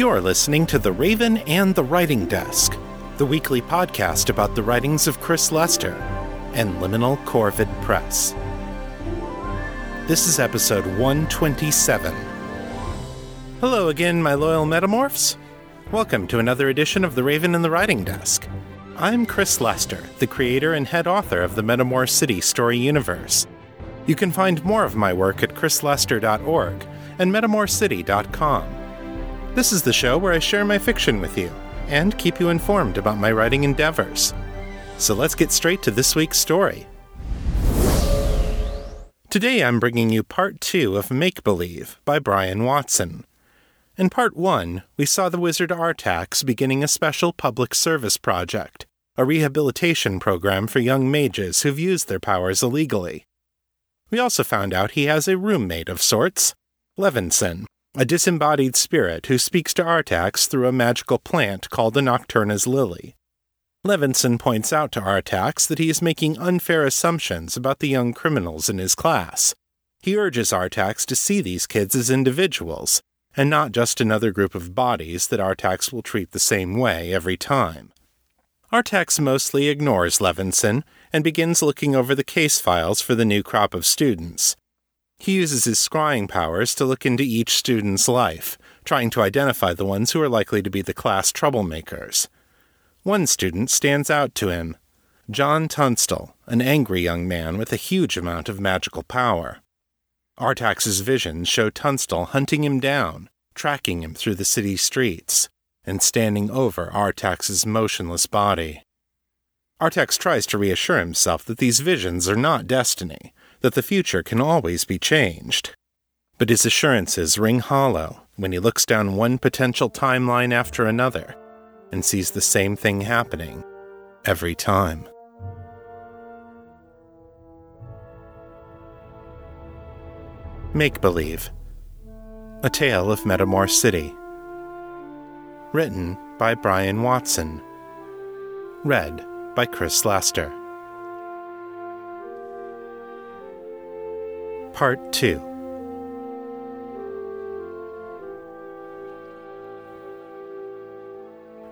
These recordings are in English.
You're listening to The Raven and the Writing Desk, the weekly podcast about the writings of Chris Lester and Liminal Corvid Press. This is episode 127. Hello again, my loyal metamorphs. Welcome to another edition of The Raven and the Writing Desk. I'm Chris Lester, the creator and head author of the Metamor City story universe. You can find more of my work at chrislester.org and metamorcity.com. This is the show where I share my fiction with you and keep you informed about my writing endeavors. So let's get straight to this week's story. Today I'm bringing you part two of Make Believe by Brian Watson. In part one, we saw the wizard Artax beginning a special public service project, a rehabilitation program for young mages who've used their powers illegally. We also found out he has a roommate of sorts, Levinson, a disembodied spirit who speaks to Artax through a magical plant called the Nocturna's Lily. Levinson points out to Artax that he is making unfair assumptions about the young criminals in his class. He urges Artax to see these kids as individuals, and not just another group of bodies that Artax will treat the same way every time. Artax mostly ignores Levinson and begins looking over the case files for the new crop of students. He uses his scrying powers to look into each student's life, trying to identify the ones who are likely to be the class troublemakers. One student stands out to him John Tunstall, an angry young man with a huge amount of magical power. Artax's visions show Tunstall hunting him down, tracking him through the city streets, and standing over Artax's motionless body. Artax tries to reassure himself that these visions are not destiny, that the future can always be changed. But his assurances ring hollow when he looks down one potential timeline after another and sees the same thing happening every time. Make Believe A Tale of Metamor City. Written by Brian Watson. Read by Chris Lester. Part 2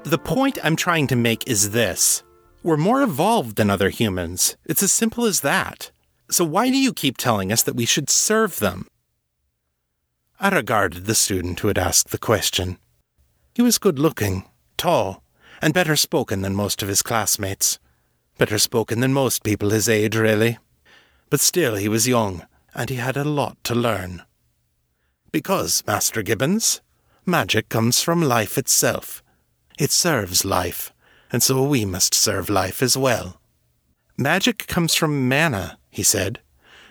The point I'm trying to make is this. We're more evolved than other humans. It's as simple as that. So why do you keep telling us that we should serve them? I regarded the student who had asked the question. He was good looking, tall, and better spoken than most of his classmates. Better spoken than most people his age, really. But still, he was young and he had a lot to learn. Because, Master Gibbons, magic comes from life itself. It serves life, and so we must serve life as well. Magic comes from mana, he said.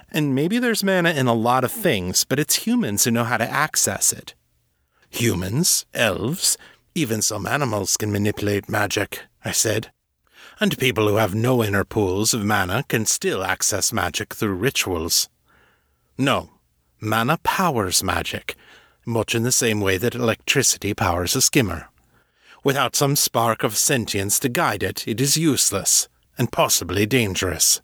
And maybe there's mana in a lot of things, but it's humans who know how to access it. Humans, elves, even some animals can manipulate magic, I said. And people who have no inner pools of mana can still access magic through rituals. No, mana powers magic, much in the same way that electricity powers a skimmer. Without some spark of sentience to guide it, it is useless, and possibly dangerous.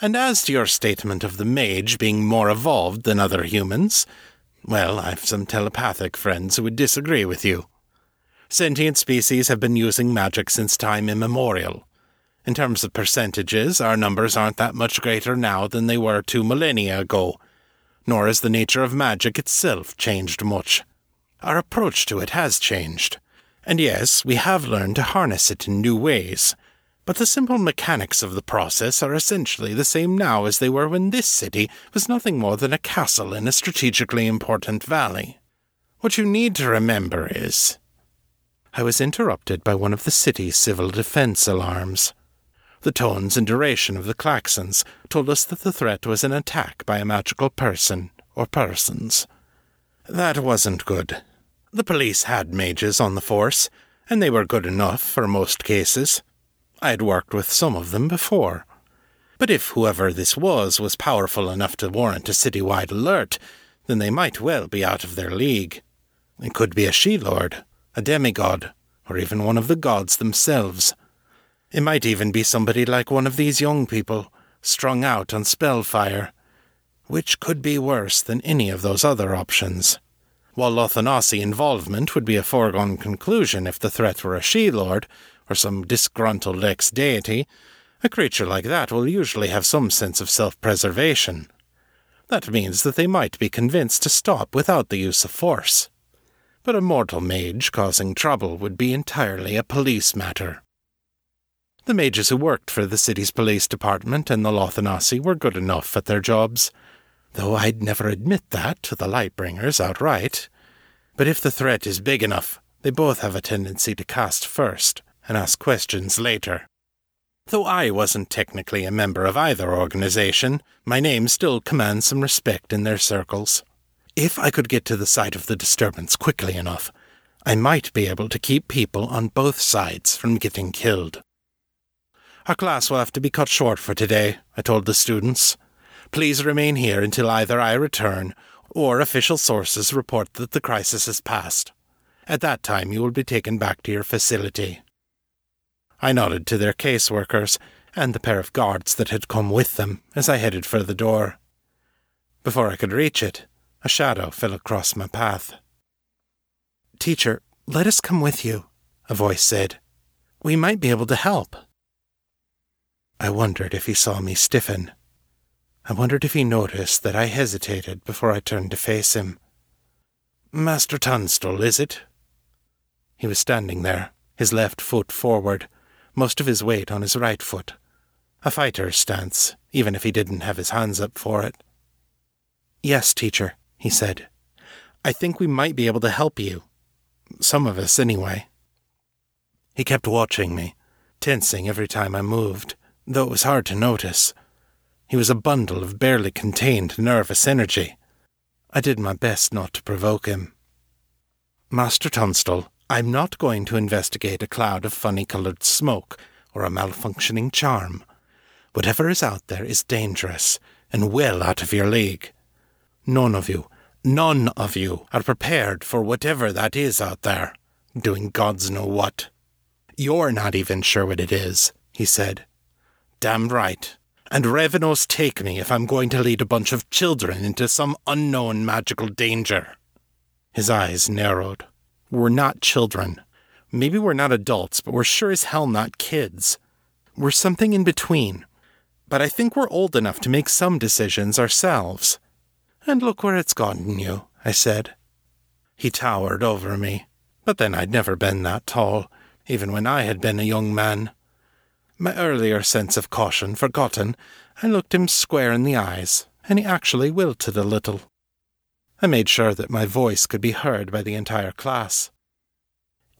And as to your statement of the mage being more evolved than other humans, well, I've some telepathic friends who would disagree with you. Sentient species have been using magic since time immemorial. In terms of percentages, our numbers aren't that much greater now than they were two millennia ago, nor has the nature of magic itself changed much. Our approach to it has changed. And yes, we have learned to harness it in new ways, but the simple mechanics of the process are essentially the same now as they were when this city was nothing more than a castle in a strategically important valley. What you need to remember is. I was interrupted by one of the city's civil defense alarms. The tones and duration of the klaxons told us that the threat was an attack by a magical person or persons. That wasn't good. The police had mages on the force, and they were good enough for most cases. I had worked with some of them before. But if whoever this was was powerful enough to warrant a citywide alert, then they might well be out of their league. It could be a Sidhe lord, a demigod, or even one of the gods themselves. It might even be somebody like one of these young people, strung out on spellfire, which could be worse than any of those other options. While Lothanasi involvement would be a foregone conclusion if the threat were a Sidhe lord, or some disgruntled ex deity, a creature like that will usually have some sense of self preservation. That means that they might be convinced to stop without the use of force. But a mortal mage causing trouble would be entirely a police matter. The mages who worked for the city's police department and the Lothanasi were good enough at their jobs, though I'd never admit that to the Lightbringers outright. But if the threat is big enough, they both have a tendency to cast first and ask questions later. Though I wasn't technically a member of either organization, my name still commands some respect in their circles. If I could get to the site of the disturbance quickly enough, I might be able to keep people on both sides from getting killed. Our class will have to be cut short for today, I told the students. Please remain here until either I return or official sources report that the crisis has passed. At that time, you will be taken back to your facility. I nodded to their caseworkers and the pair of guards that had come with them as I headed for the door. Before I could reach it, a shadow fell across my path. Teacher, let us come with you, a voice said. We might be able to help. I wondered if he saw me stiffen. I wondered if he noticed that I hesitated before I turned to face him. Master Tunstall, is it? He was standing there, his left foot forward, most of his weight on his right foot. A fighter's stance, even if he didn't have his hands up for it. Yes, teacher, he said. I think we might be able to help you. Some of us, anyway. He kept watching me, tensing every time I moved though it was hard to notice. He was a bundle of barely contained nervous energy. I did my best not to provoke him. Master Tunstall, I'm not going to investigate a cloud of funny coloured smoke or a malfunctioning charm. Whatever is out there is dangerous and well out of your league. None of you, none of you are prepared for whatever that is out there, doing gods know what. You're not even sure what it is, he said. Damn right. And revenos take me if I'm going to lead a bunch of children into some unknown magical danger. His eyes narrowed. We're not children. Maybe we're not adults, but we're sure as hell not kids. We're something in between. But I think we're old enough to make some decisions ourselves. And look where it's gotten you, I said. He towered over me, but then I'd never been that tall, even when I had been a young man. My earlier sense of caution forgotten, I looked him square in the eyes, and he actually wilted a little. I made sure that my voice could be heard by the entire class.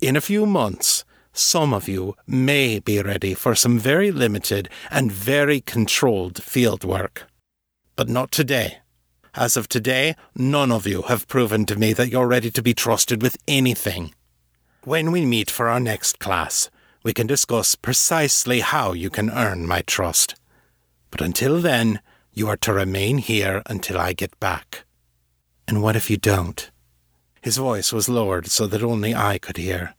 In a few months, some of you may be ready for some very limited and very controlled field work. But not today. As of today, none of you have proven to me that you're ready to be trusted with anything. When we meet for our next class, we can discuss precisely how you can earn my trust. But until then, you are to remain here until I get back. And what if you don't? His voice was lowered so that only I could hear.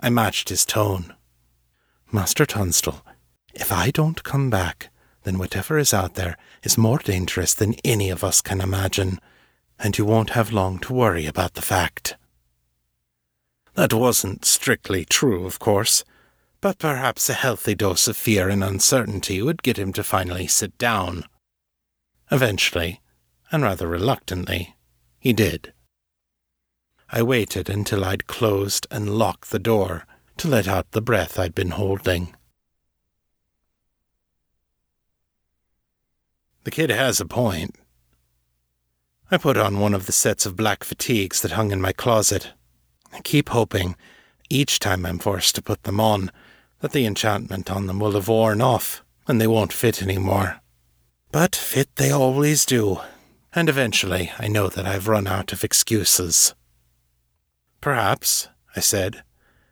I matched his tone. Master Tunstall, if I don't come back, then whatever is out there is more dangerous than any of us can imagine, and you won't have long to worry about the fact. That wasn't strictly true, of course but perhaps a healthy dose of fear and uncertainty would get him to finally sit down. Eventually, and rather reluctantly, he did. I waited until I'd closed and locked the door to let out the breath I'd been holding. The kid has a point. I put on one of the sets of black fatigues that hung in my closet. I keep hoping, each time I'm forced to put them on, that the enchantment on them will have worn off and they won't fit any more. But fit they always do, and eventually I know that I've run out of excuses. Perhaps, I said,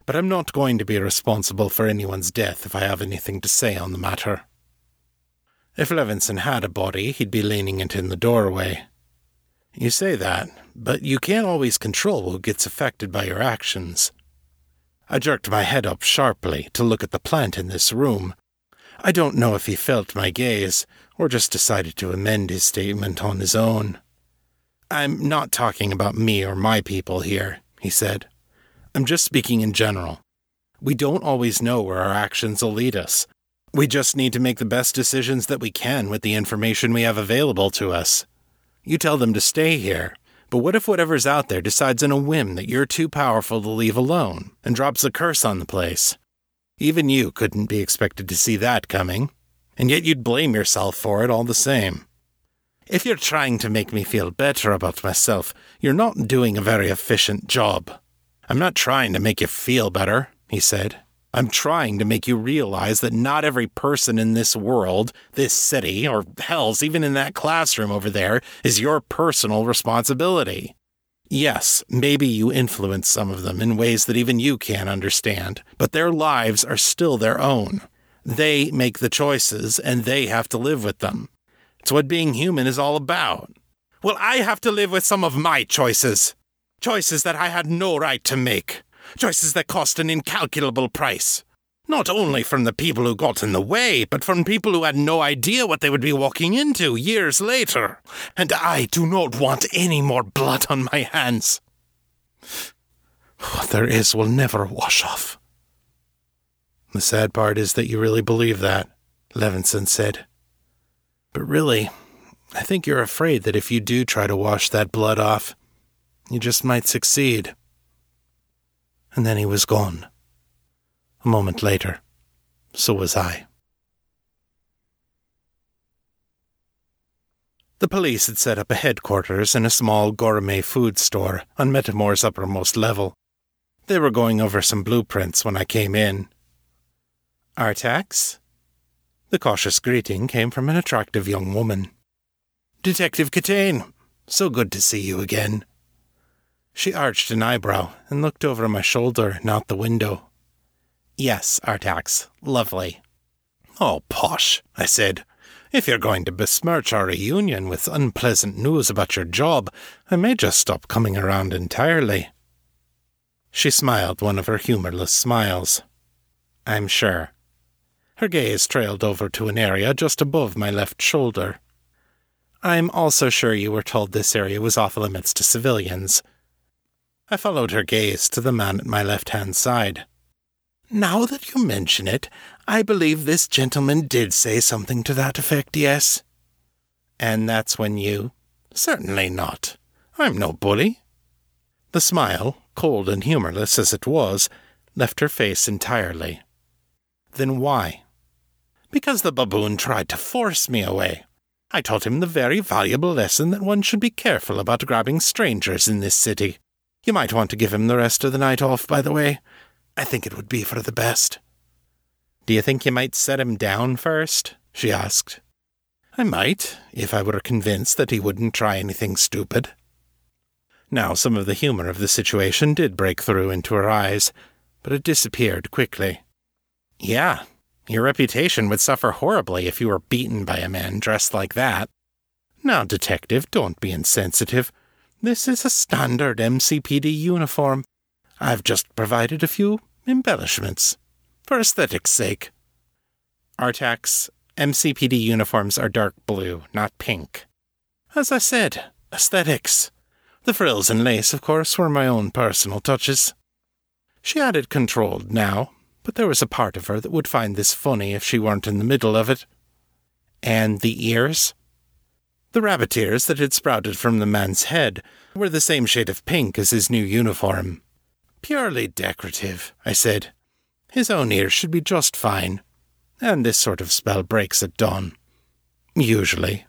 but I'm not going to be responsible for anyone's death if I have anything to say on the matter. If Levinson had a body, he'd be leaning it in the doorway. You say that, but you can't always control who gets affected by your actions. I jerked my head up sharply to look at the plant in this room. I don't know if he felt my gaze, or just decided to amend his statement on his own. I'm not talking about me or my people here, he said. I'm just speaking in general. We don't always know where our actions will lead us. We just need to make the best decisions that we can with the information we have available to us. You tell them to stay here, but what if whatever's out there decides in a whim that you're too powerful to leave alone and drops a curse on the place? Even you couldn't be expected to see that coming, and yet you'd blame yourself for it all the same. If you're trying to make me feel better about myself, you're not doing a very efficient job. I'm not trying to make you feel better, he said. I'm trying to make you realize that not every person in this world, this city, or hell's even in that classroom over there, is your personal responsibility. Yes, maybe you influence some of them in ways that even you can't understand, but their lives are still their own. They make the choices, and they have to live with them. It's what being human is all about. Well, I have to live with some of my choices. Choices that I had no right to make choices that cost an incalculable price. Not only from the people who got in the way, but from people who had no idea what they would be walking into years later. And I do not want any more blood on my hands. What there is will never wash off. The sad part is that you really believe that, Levinson said. But really, I think you're afraid that if you do try to wash that blood off, you just might succeed and then he was gone. A moment later, so was I. The police had set up a headquarters in a small gourmet food store on Metamor's uppermost level. They were going over some blueprints when I came in. Artax? The cautious greeting came from an attractive young woman. Detective Kitane, so good to see you again. She arched an eyebrow and looked over my shoulder and out the window. Yes, Artax, lovely. Oh, posh, I said. If you're going to besmirch our reunion with unpleasant news about your job, I may just stop coming around entirely. She smiled one of her humorless smiles. I'm sure. Her gaze trailed over to an area just above my left shoulder. I'm also sure you were told this area was off limits to civilians. I followed her gaze to the man at my left hand side. Now that you mention it, I believe this gentleman did say something to that effect, yes. And that's when you. Certainly not. I'm no bully. The smile, cold and humorless as it was, left her face entirely. Then why? Because the baboon tried to force me away. I taught him the very valuable lesson that one should be careful about grabbing strangers in this city. You might want to give him the rest of the night off, by the way. I think it would be for the best. Do you think you might set him down first? she asked. I might, if I were convinced that he wouldn't try anything stupid. Now, some of the humor of the situation did break through into her eyes, but it disappeared quickly. Yeah, your reputation would suffer horribly if you were beaten by a man dressed like that. Now, detective, don't be insensitive. This is a standard MCPD uniform. I've just provided a few embellishments for aesthetic's sake. Artax, MCPD uniforms are dark blue, not pink. As I said, aesthetics. The frills and lace, of course, were my own personal touches. She added controlled now, but there was a part of her that would find this funny if she weren't in the middle of it. And the ears? The rabbit ears that had sprouted from the man's head were the same shade of pink as his new uniform. Purely decorative, I said. His own ears should be just fine. And this sort of spell breaks at dawn. Usually.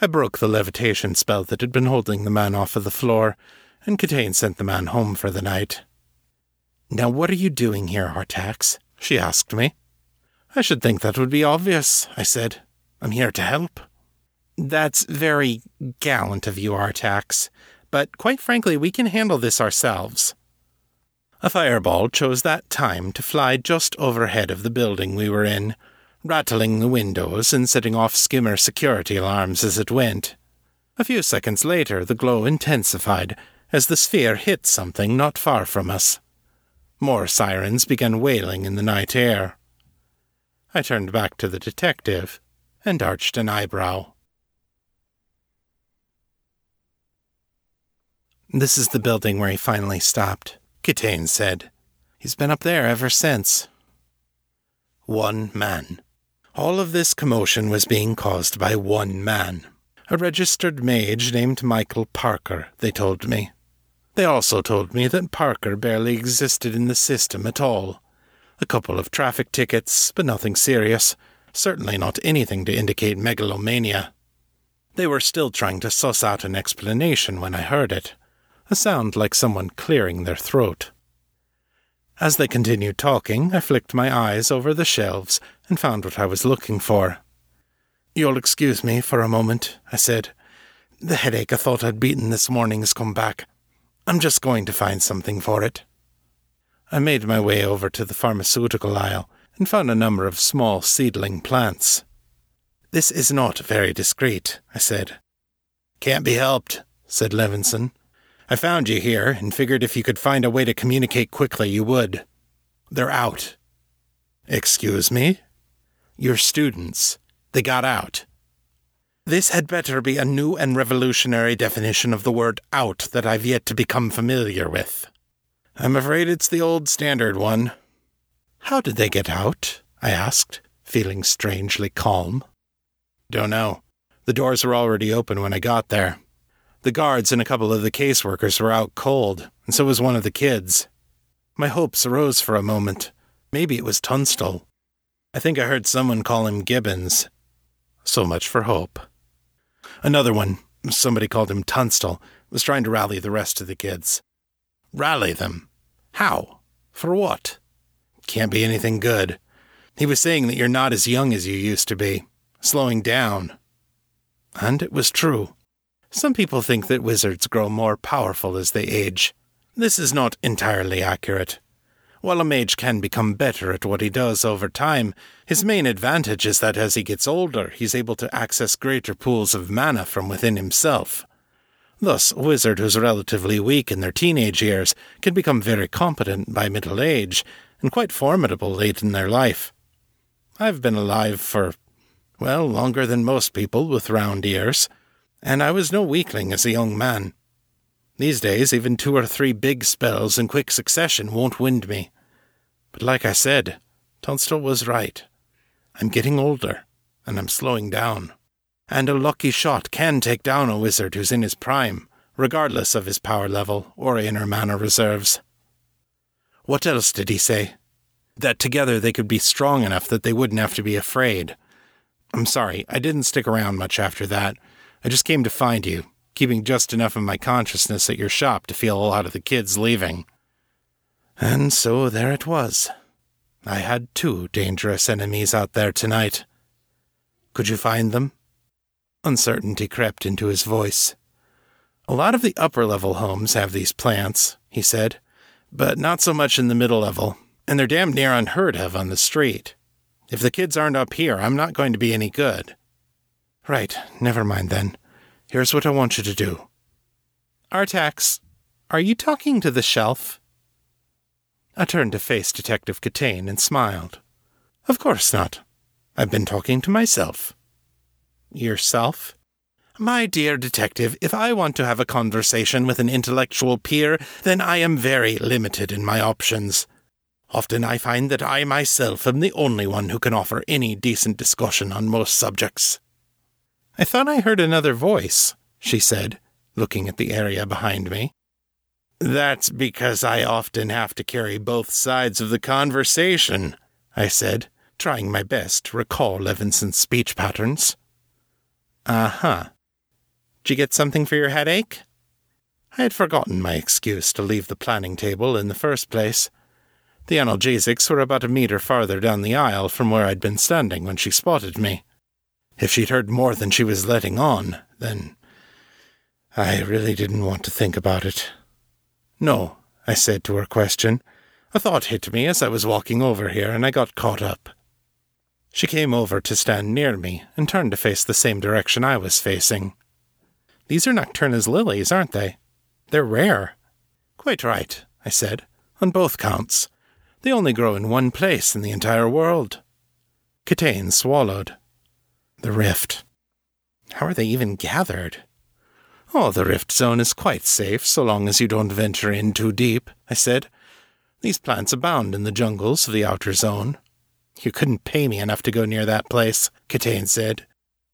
I broke the levitation spell that had been holding the man off of the floor, and Kitane sent the man home for the night. Now what are you doing here, Artax? she asked me. I should think that would be obvious, I said. I'm here to help. That's very gallant of you, Artax, but quite frankly, we can handle this ourselves. A fireball chose that time to fly just overhead of the building we were in, rattling the windows and setting off skimmer security alarms as it went. A few seconds later, the glow intensified as the sphere hit something not far from us. More sirens began wailing in the night air. I turned back to the detective and arched an eyebrow. This is the building where he finally stopped, Kitane said. He's been up there ever since. One man. All of this commotion was being caused by one man. A registered mage named Michael Parker, they told me. They also told me that Parker barely existed in the system at all. A couple of traffic tickets, but nothing serious. Certainly not anything to indicate megalomania. They were still trying to suss out an explanation when I heard it. A sound like someone clearing their throat. As they continued talking, I flicked my eyes over the shelves and found what I was looking for. You'll excuse me for a moment, I said. The headache I thought I'd beaten this morning has come back. I'm just going to find something for it. I made my way over to the pharmaceutical aisle and found a number of small seedling plants. This is not very discreet, I said. Can't be helped, said Levinson. I found you here and figured if you could find a way to communicate quickly, you would. They're out. Excuse me? Your students. They got out. This had better be a new and revolutionary definition of the word out that I've yet to become familiar with. I'm afraid it's the old standard one. How did they get out? I asked, feeling strangely calm. Don't know. The doors were already open when I got there. The guards and a couple of the caseworkers were out cold, and so was one of the kids. My hopes arose for a moment. Maybe it was Tunstall. I think I heard someone call him Gibbons. So much for hope. Another one, somebody called him Tunstall, was trying to rally the rest of the kids. Rally them? How? For what? Can't be anything good. He was saying that you're not as young as you used to be, slowing down. And it was true. Some people think that wizards grow more powerful as they age. This is not entirely accurate. While a mage can become better at what he does over time, his main advantage is that as he gets older, he's able to access greater pools of mana from within himself. Thus, a wizard who's relatively weak in their teenage years can become very competent by middle age, and quite formidable late in their life. I've been alive for, well, longer than most people with round ears, and I was no weakling as a young man. These days, even two or three big spells in quick succession won't wind me. But like I said, Tunstall was right. I'm getting older, and I'm slowing down. And a lucky shot can take down a wizard who's in his prime, regardless of his power level or inner mana reserves. What else did he say? That together they could be strong enough that they wouldn't have to be afraid. I'm sorry, I didn't stick around much after that. I just came to find you, keeping just enough of my consciousness at your shop to feel a lot of the kids leaving. And so there it was. I had two dangerous enemies out there tonight. Could you find them? Uncertainty crept into his voice. A lot of the upper level homes have these plants, he said, but not so much in the middle level, and they're damn near unheard of on the street. If the kids aren't up here, I'm not going to be any good. Right, never mind then. Here's what I want you to do. Artax, are you talking to the shelf? I turned to face Detective Kitane and smiled. Of course not. I've been talking to myself. Yourself? My dear detective, if I want to have a conversation with an intellectual peer, then I am very limited in my options. Often I find that I myself am the only one who can offer any decent discussion on most subjects. I thought I heard another voice, she said, looking at the area behind me. That's because I often have to carry both sides of the conversation, I said, trying my best to recall Levinson's speech patterns. Uh huh. Did you get something for your headache? I had forgotten my excuse to leave the planning table in the first place. The analgesics were about a meter farther down the aisle from where I'd been standing when she spotted me. If she'd heard more than she was letting on, then I really didn't want to think about it. No, I said to her question. A thought hit me as I was walking over here, and I got caught up. She came over to stand near me and turned to face the same direction I was facing. These are Nocturna's lilies, aren't they? They're rare. Quite right, I said, on both counts. They only grow in one place in the entire world. Kitane swallowed. The rift. How are they even gathered? Oh, the rift zone is quite safe so long as you don't venture in too deep, I said. These plants abound in the jungles of the outer zone. You couldn't pay me enough to go near that place, Kitane said.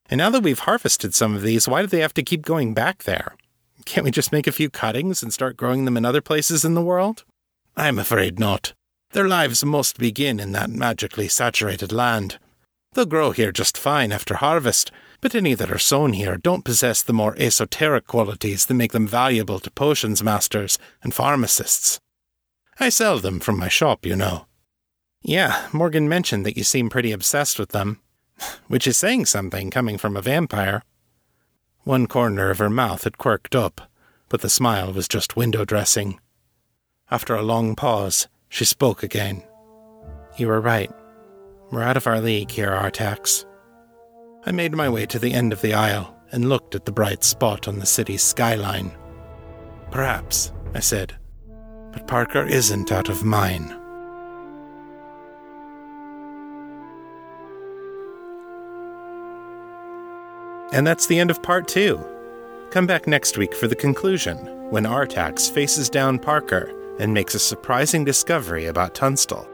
And now that we've harvested some of these, why do they have to keep going back there? Can't we just make a few cuttings and start growing them in other places in the world? I'm afraid not. Their lives must begin in that magically saturated land. They'll grow here just fine after harvest, but any that are sown here don't possess the more esoteric qualities that make them valuable to potions masters and pharmacists. I sell them from my shop, you know. Yeah, Morgan mentioned that you seem pretty obsessed with them, which is saying something coming from a vampire. One corner of her mouth had quirked up, but the smile was just window dressing. After a long pause, she spoke again. You were right. We're out of our league here, Artax. I made my way to the end of the aisle and looked at the bright spot on the city's skyline. Perhaps, I said, but Parker isn't out of mine. And that's the end of part two. Come back next week for the conclusion, when Artax faces down Parker and makes a surprising discovery about Tunstall.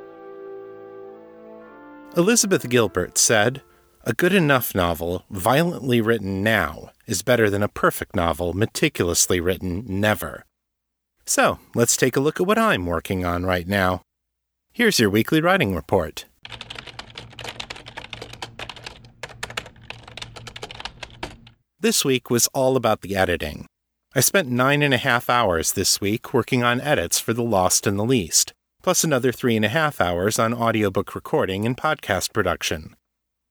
Elizabeth Gilbert said, A good enough novel, violently written now, is better than a perfect novel, meticulously written never. So, let's take a look at what I'm working on right now. Here's your weekly writing report. This week was all about the editing. I spent nine and a half hours this week working on edits for The Lost and the Least, plus another three and a half hours on audiobook recording and podcast production.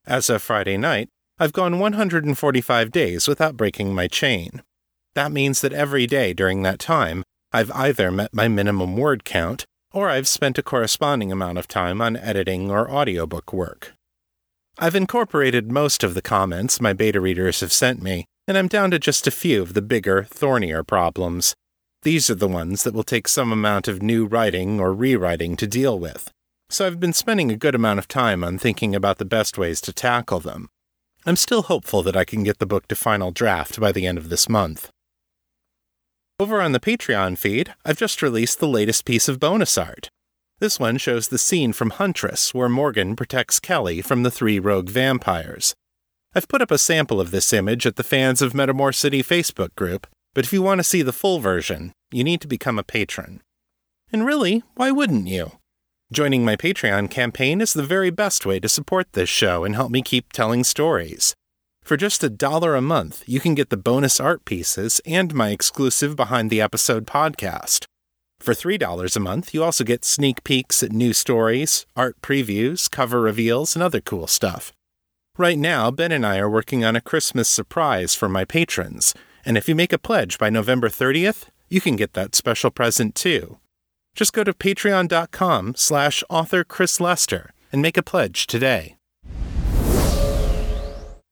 As of Friday night, I've gone 145 days without breaking my chain. That means that every day during that time, I've either met my minimum word count or I've spent a corresponding amount of time on editing or audiobook work. I've incorporated most of the comments my beta readers have sent me, and I'm down to just a few of the bigger, thornier problems. These are the ones that will take some amount of new writing or rewriting to deal with. So I've been spending a good amount of time on thinking about the best ways to tackle them. I'm still hopeful that I can get the book to final draft by the end of this month. Over on the Patreon feed, I've just released the latest piece of bonus art. This one shows the scene from Huntress, where Morgan protects Kelly from the three rogue vampires. I've put up a sample of this image at the Fans of Metamor City Facebook group, but if you want to see the full version, you need to become a patron. And really, why wouldn't you? Joining my Patreon campaign is the very best way to support this show and help me keep telling stories. For just a dollar a month, you can get the bonus art pieces and my exclusive behind the episode podcast. For $3 a month, you also get sneak peeks at new stories, art previews, cover reveals, and other cool stuff. Right now, Ben and I are working on a Christmas surprise for my patrons, and if you make a pledge by November 30th, you can get that special present too. Just go to patreon.com slash author Chris Lester and make a pledge today.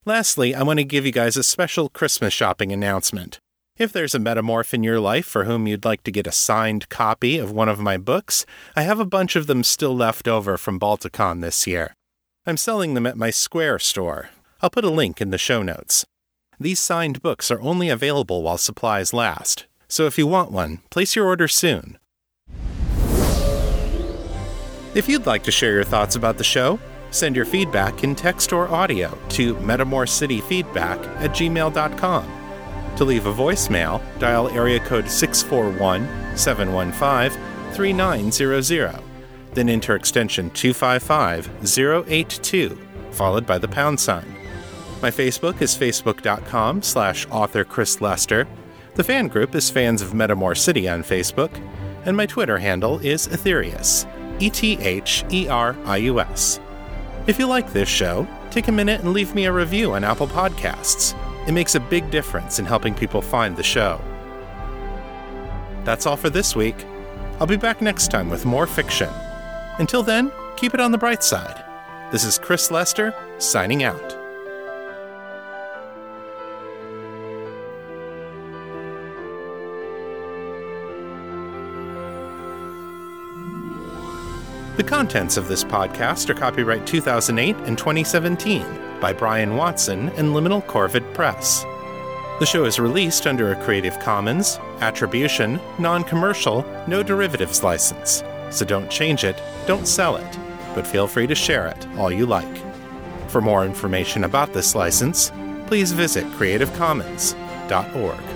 Lastly, I want to give you guys a special Christmas shopping announcement. If there's a metamorph in your life for whom you'd like to get a signed copy of one of my books, I have a bunch of them still left over from Balticon this year. I'm selling them at my Square store. I'll put a link in the show notes. These signed books are only available while supplies last, so if you want one, place your order soon. If you'd like to share your thoughts about the show, send your feedback in text or audio to metamorcityfeedback at gmail.com. To leave a voicemail, dial area code 641 715 3900, then enter extension 255 082, followed by the pound sign. My Facebook is facebook.com slash author Chris Lester. The fan group is Fans of Metamor City on Facebook, and my Twitter handle is Etherius, E T H E R I U S. If you like this show, take a minute and leave me a review on Apple Podcasts. It makes a big difference in helping people find the show. That's all for this week. I'll be back next time with more fiction. Until then, keep it on the bright side. This is Chris Lester, signing out. The contents of this podcast are copyright 2008 and 2017 by Brian Watson and Liminal Corvid Press. The show is released under a Creative Commons, Attribution, Non Commercial, No Derivatives license. So don't change it, don't sell it, but feel free to share it all you like. For more information about this license, please visit creativecommons.org.